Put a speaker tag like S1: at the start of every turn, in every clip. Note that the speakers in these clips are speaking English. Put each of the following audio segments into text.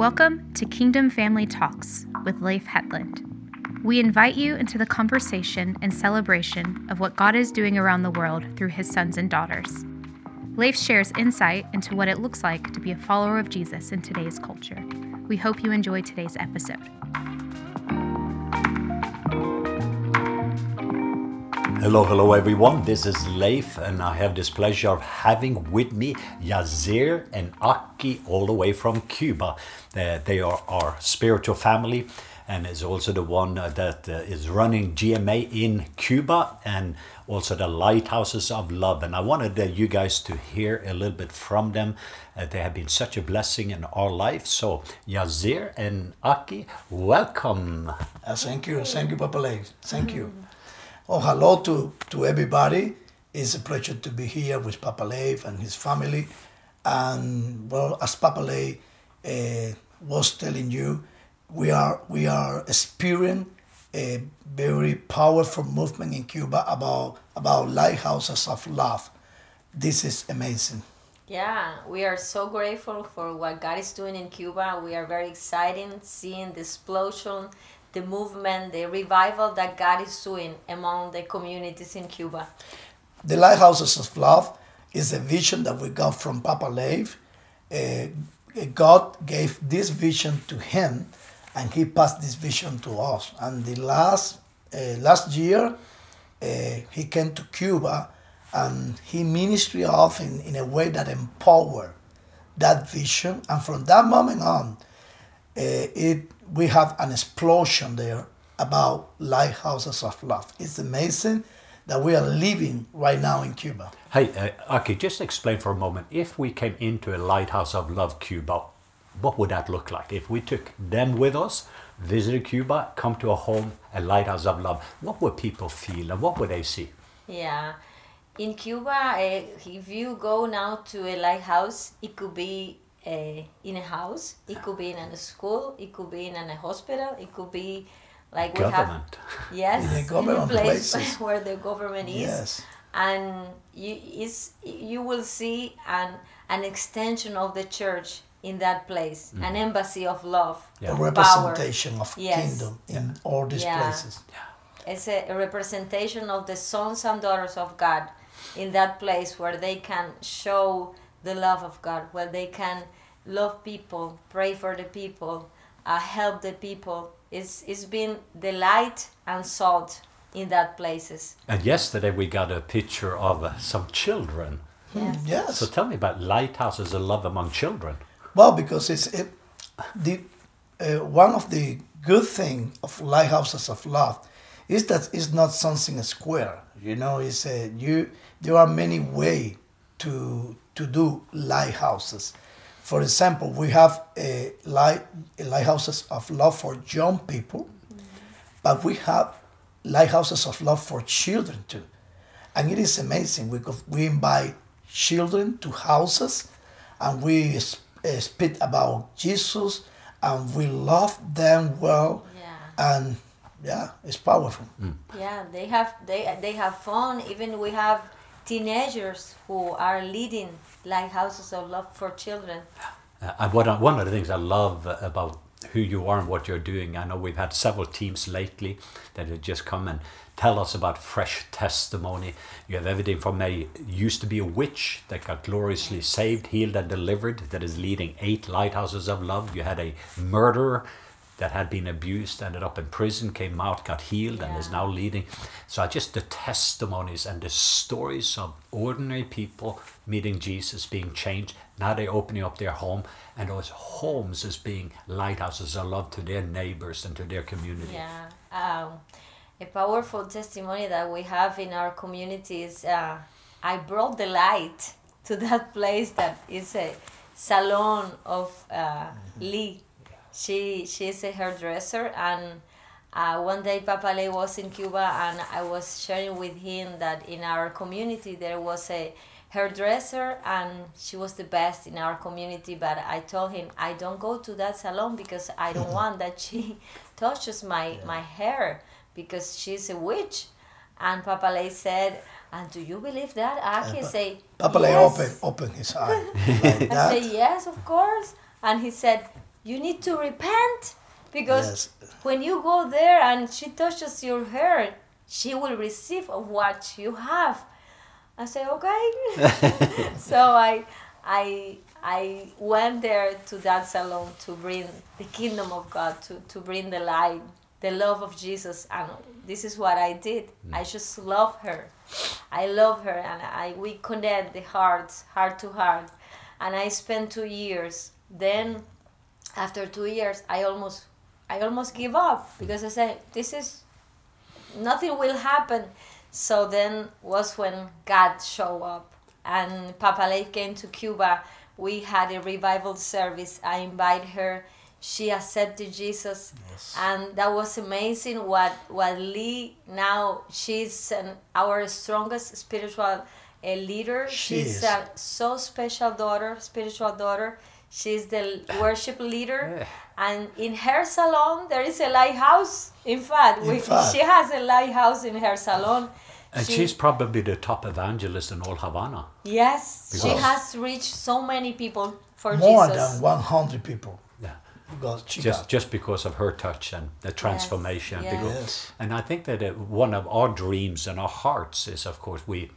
S1: Welcome to Kingdom Family Talks with Leif Hetland. We invite you into the conversation and celebration of what God is doing around the world through his sons and daughters. Leif shares insight into what it looks like to be a follower of Jesus in today's culture. We hope you enjoy today's episode.
S2: Hello, hello everyone. This is Leif, and I have this pleasure of having with me Yasser and Aki all the way from Cuba. Uh, they are our spiritual family and is also the one uh, that uh, is running GMA in Cuba and also the Lighthouses of Love. And I wanted uh, you guys to hear a little bit from them. Uh, they have been such a blessing in our life. So, Yasser and Aki, welcome.
S3: Uh, thank you, thank you, Papa Leif. Thank you. Oh, hello to, to everybody. It's a pleasure to be here with Papa Leif and his family. And well, as Papa Leif uh, was telling you, we are we are experiencing a very powerful movement in Cuba about about lighthouses of love. This is amazing.
S4: Yeah, we are so grateful for what God is doing in Cuba. We are very excited seeing the explosion, the movement, the revival that God is doing among the communities in Cuba.
S3: The lighthouses of love is a vision that we got from Papa Leif. Uh, God gave this vision to him, and he passed this vision to us. And the last uh, last year, uh, he came to Cuba, and he ministry off in, in a way that empowered that vision. And from that moment on, uh, it we have an explosion there about lighthouses of love. It's amazing that we are living right now in Cuba.
S2: Hey, uh, Aki, just explain for a moment. If we came into a Lighthouse of Love Cuba, what would that look like? If we took them with us, visited Cuba, come to a home, a Lighthouse of Love, what would people feel and what would they see?
S4: Yeah. In Cuba, uh, if you go now to a lighthouse, it could be uh, in a house, it could be in a school, it could be in a hospital, it could be like we have
S2: Government.
S4: yes
S3: In the
S4: in
S3: government
S4: place
S3: places.
S4: where the government is
S3: Yes.
S4: and you is you will see an an extension of the church in that place an embassy of love
S2: Yeah.
S3: A
S4: power.
S3: representation of
S4: Yes.
S3: kingdom in all these
S4: Yeah.
S3: places.
S4: it's a, a representation of the sons and daughters of God in that place where they can show the love of God, where they can love people, pray for the people, uh, help the people. It's, it's been the light and salt in that places.
S2: And yesterday we got a picture of uh, some children.
S4: Yes.
S3: Yes.
S2: So tell me about lighthouses of love among children.
S3: Well, because it's it, the uh, one of the good thing of lighthouses of love is that it's not something square. You know, it's a, you. There are many way to to do lighthouses. For example, we have a light a lighthouses of love for young people, but we have lighthouses of love for children too, and it is amazing because we invite children to houses, and we s- uh, speak about Jesus, and we love them well,
S4: Yeah.
S3: and yeah, it's powerful.
S4: Yeah, they have they they have fun. Even we have teenagers who are leading lighthouses of love for children.
S2: Uh, and what I, one of the things I love about who you are and what you're doing, I know we've had several teams lately that have just come and tell us about fresh testimony. You have everything from a used to be a witch that got gloriously saved, healed, and delivered, that is leading eight lighthouses of love. You had a murderer that had been abused, ended up in prison, came out, got healed, and is now leading. So I just the testimonies and the stories of ordinary people meeting Jesus, being changed. Now they're opening up their home, and those homes as being lighthouses of love to their neighbors and to their community.
S4: Yeah, um, a powerful testimony that we have in our community is uh, I brought the light to that place that is a salon of uh, Lee. She she's a hairdresser, and uh, one day Papa Le was in Cuba, and I was sharing with him that in our community there was a hairdresser, and she was the best in our community. But I told him I don't go to that salon because I don't want that she touches my my hair because she's a witch. And Papa Le said, "And do you believe that?" Aki say,
S3: Papa Lay
S4: yes.
S3: open open his eye like
S4: I say yes, of course. And he said, you need to repent because
S3: Yes.
S4: when you go there and she touches your hair, she will receive of what you have. I say, okay. so I, I, I went there to that salon to bring the kingdom of God, to, to bring the light, the love of Jesus, and this is what I did. Mm. I just love her. I love her, and I we connect the hearts, heart to heart, and I spent two years. Then, after two years, I almost, I almost give up because I said, this is nothing will happen. So then was when God showed up and Papa Leif came to Cuba. We had a revival service. I invited her. She accepted Jesus, and that was amazing. What what Lee now she's an, our strongest spiritual uh, leader.
S3: She
S4: she's
S3: is.
S4: a so special daughter, spiritual daughter. She's the worship leader, and in her salon there is a lighthouse. In fact,
S3: In
S4: we,
S3: fact.
S4: she has a lighthouse in her salon.
S2: And
S4: She-
S2: she's probably the top evangelist in all Havana.
S4: yes, she has reached so many people for
S3: More
S4: Jesus.
S3: than 100 people.
S2: Yeah.
S3: Because
S2: Just just because of her touch and the transformation.
S4: yes.
S2: Because-
S3: Yes.
S2: And I think that uh, one of our dreams and our hearts is, of course, we.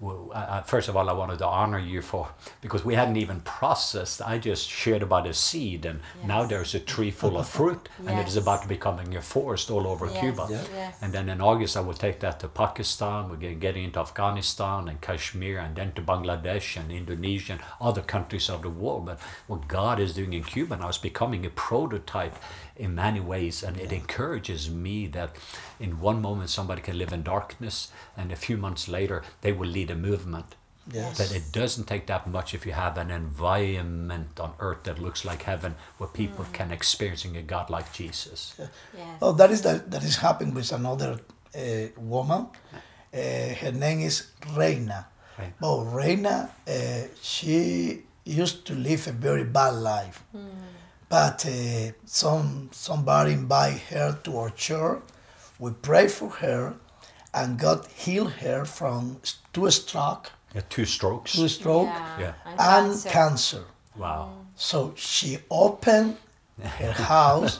S2: Uh, uh, first of all, I wanted to honor you for because we hadn't even processed. I just shared about a seed, and now there's a tree full of fruit, and it is about to becoming a forest all over
S4: Yes,
S2: Cuba.
S3: Yeah.
S4: yes.
S2: And then in August, I will take that to Pakistan. We're going getting into Afghanistan and Kashmir, and then to Bangladesh and Indonesia and other countries of the world. But what God is doing in Cuba now is becoming a prototype in many ways, and it encourages me that in one moment somebody can live in darkness, and a few months later they will lead a movement.
S3: Yes.
S2: That it doesn't take that much if you have an environment on earth that looks like heaven, where people can experiencing a God like Jesus.
S4: yes.
S3: Oh, that is that, that is happening with another uh, woman. Uh, her name is Reina.
S2: Reina.
S3: Oh, Reina, uh, she used to live a very bad life, but uh, some somebody invited her to our church. We prayed for her, and God healed her from two stroke,
S2: Yeah, two strokes.
S3: two stroke,
S4: Yeah.
S2: Yeah.
S4: And,
S3: and
S4: cancer.
S3: cancer.
S2: Wow.
S3: So she opened her house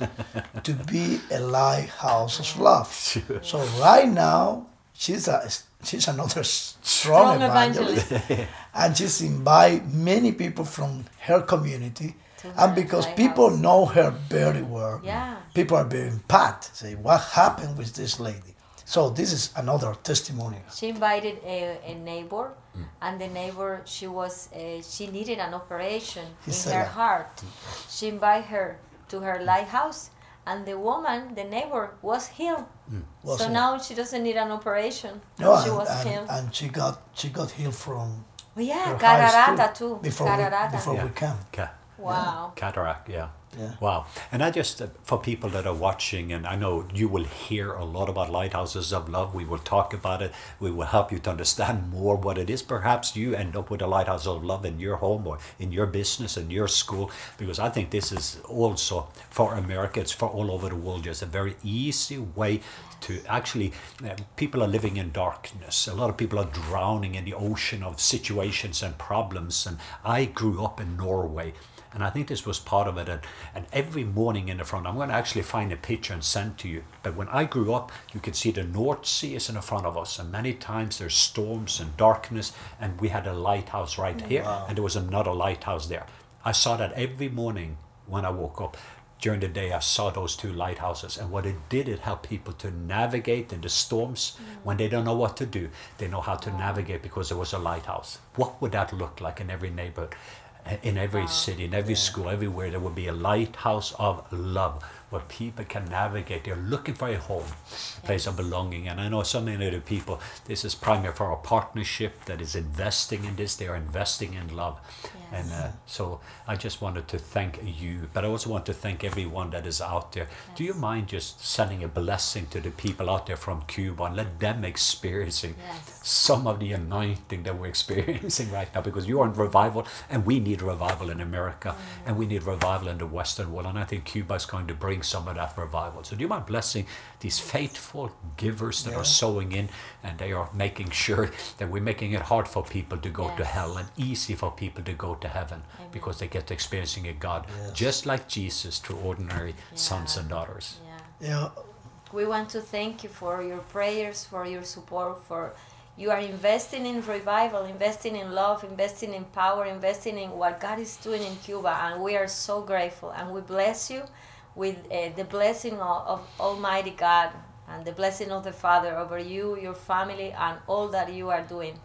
S3: to be a lighthouse of love. So right now she's a she's another strong,
S4: Strong
S3: evangelist,
S4: evangelist.
S3: and she's invite many people from her community.
S4: To
S3: And because
S4: lighthouse.
S3: people know her very well,
S4: Yeah.
S3: people are very impacted. Say, what happened with this lady? So this is another testimony.
S4: She invited a, a neighbor, and the neighbor she was uh, she needed an operation in
S3: Gisela.
S4: her heart. She invited her to her lighthouse, and the woman, the neighbor, was healed.
S3: Was
S4: so
S3: healed.
S4: now she doesn't need an operation.
S3: No,
S4: she
S3: and,
S4: was
S3: and,
S4: healed.
S3: and she got she got healed from
S4: yeah,
S3: her eyes
S4: Cararata too.
S3: Before
S4: Cararata.
S3: we, before we came.
S2: Ca-
S4: wow.
S2: Cataract, yeah.
S3: Yeah.
S2: Wow. And I just, uh, for people that are watching, and I know you will hear a lot about lighthouses of love. We will talk about it. We will help you to understand more what it is. Perhaps you end up with a lighthouse of love in your home or in your business, in your school, because I think this is also for America, it's for all over the world, just a very easy way to actually, uh, people are living in darkness. A lot of people are drowning in the ocean of situations and problems. And I grew up in Norway. And I think this was part of it. And, and every morning in the front, I'm going to actually find a picture and send to you. But when I grew up, you could see the North Sea is in the front of us. And many times there's storms and darkness. And we had a lighthouse right here. And there was another lighthouse there. I saw that every morning when I woke up. During the day, I saw those two lighthouses. And what it did, it helped people to navigate in the storms mm. when they don't know what to do. They know how to navigate because there was a lighthouse. What would that look like in every neighborhood? In every city, in every school, everywhere, there will be a lighthouse of love where people can navigate. They're looking for a home, a place of belonging. And I know so many other people, this is primary for a partnership that is investing in this. They are investing in love. And uh, so I just wanted to thank you, but I also want to thank everyone that is out there. Do you mind just sending a blessing to the people out there from Cuba and let them experiencing
S4: Yes.
S2: some of the anointing that we're experiencing right now because you are in revival and we need revival in America and we need revival in the Western world. And I think Cuba is going to bring bring some of that revival. So do you mind blessing these faithful givers that are sowing in and they are making sure that we're making it hard for people to go to hell and easy for people to go to heaven because they get experiencing a God
S3: Yes.
S2: just like Jesus through ordinary sons and daughters.
S4: Yeah.
S3: Yeah,
S4: We want to thank you for your prayers, for your support, for you are investing in revival, investing in love, investing in power, investing in what God is doing in Cuba, and we are so grateful. And we bless you with uh, the blessing of, of Almighty God and the blessing of the Father over you, your family, and all that you are doing.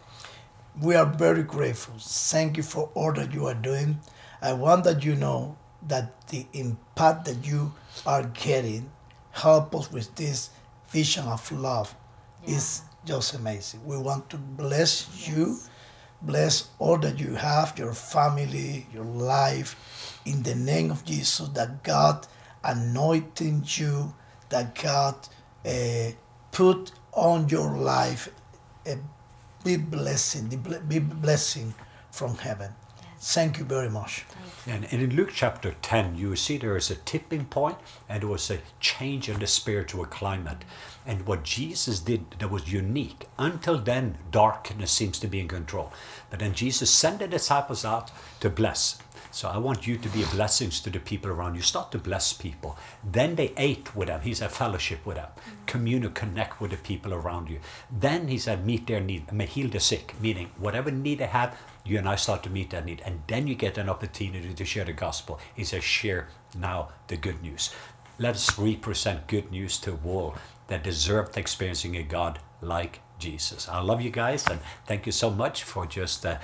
S3: we are very grateful. Thank you for all that you are doing. I want that you know that the impact that you are getting help us with this vision of love is just amazing. We want to bless you, bless all that you have, your family, your life, in the name of Jesus, that God anointing you, that God uh, put on your life a big blessing, the big blessing from heaven. Thank you very much.
S2: And, and in Luke chapter 10, you see there is a tipping point and there was a change in the spiritual climate. And what Jesus did that was unique. Until then, darkness seems to be in control. But then Jesus sent the disciples out to bless. So I want you to be a blessing to the people around you. Start to bless people. Then they ate with them. He said fellowship with them. Mm. Commune, connect with the people around you. Then he said meet their need, may heal the sick, meaning whatever need they have, you and I start to meet that need. And then you get an opportunity to share the gospel. He says share now the good news. Let us represent good news to a world that deserved experiencing a God like Jesus. I love you guys and thank you so much for just uh,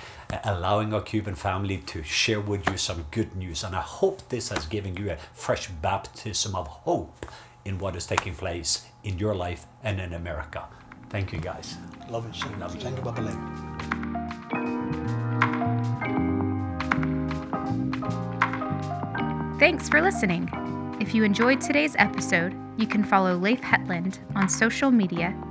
S2: allowing our Cuban family to share with you some good news. And I hope this has given you a fresh baptism of hope in what is taking place in your life and in America. Thank you guys.
S3: Love you. Thank you. Thank you, Papa Lane.
S1: Thanks for listening. If you enjoyed today's episode, you can follow Leif Hetland on social media at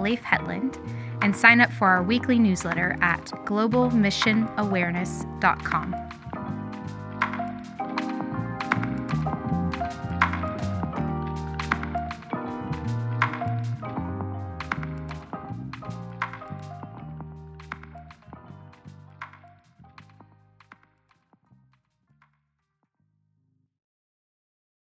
S1: Leif Hetland and sign up for our weekly newsletter at globalmissionawareness.com.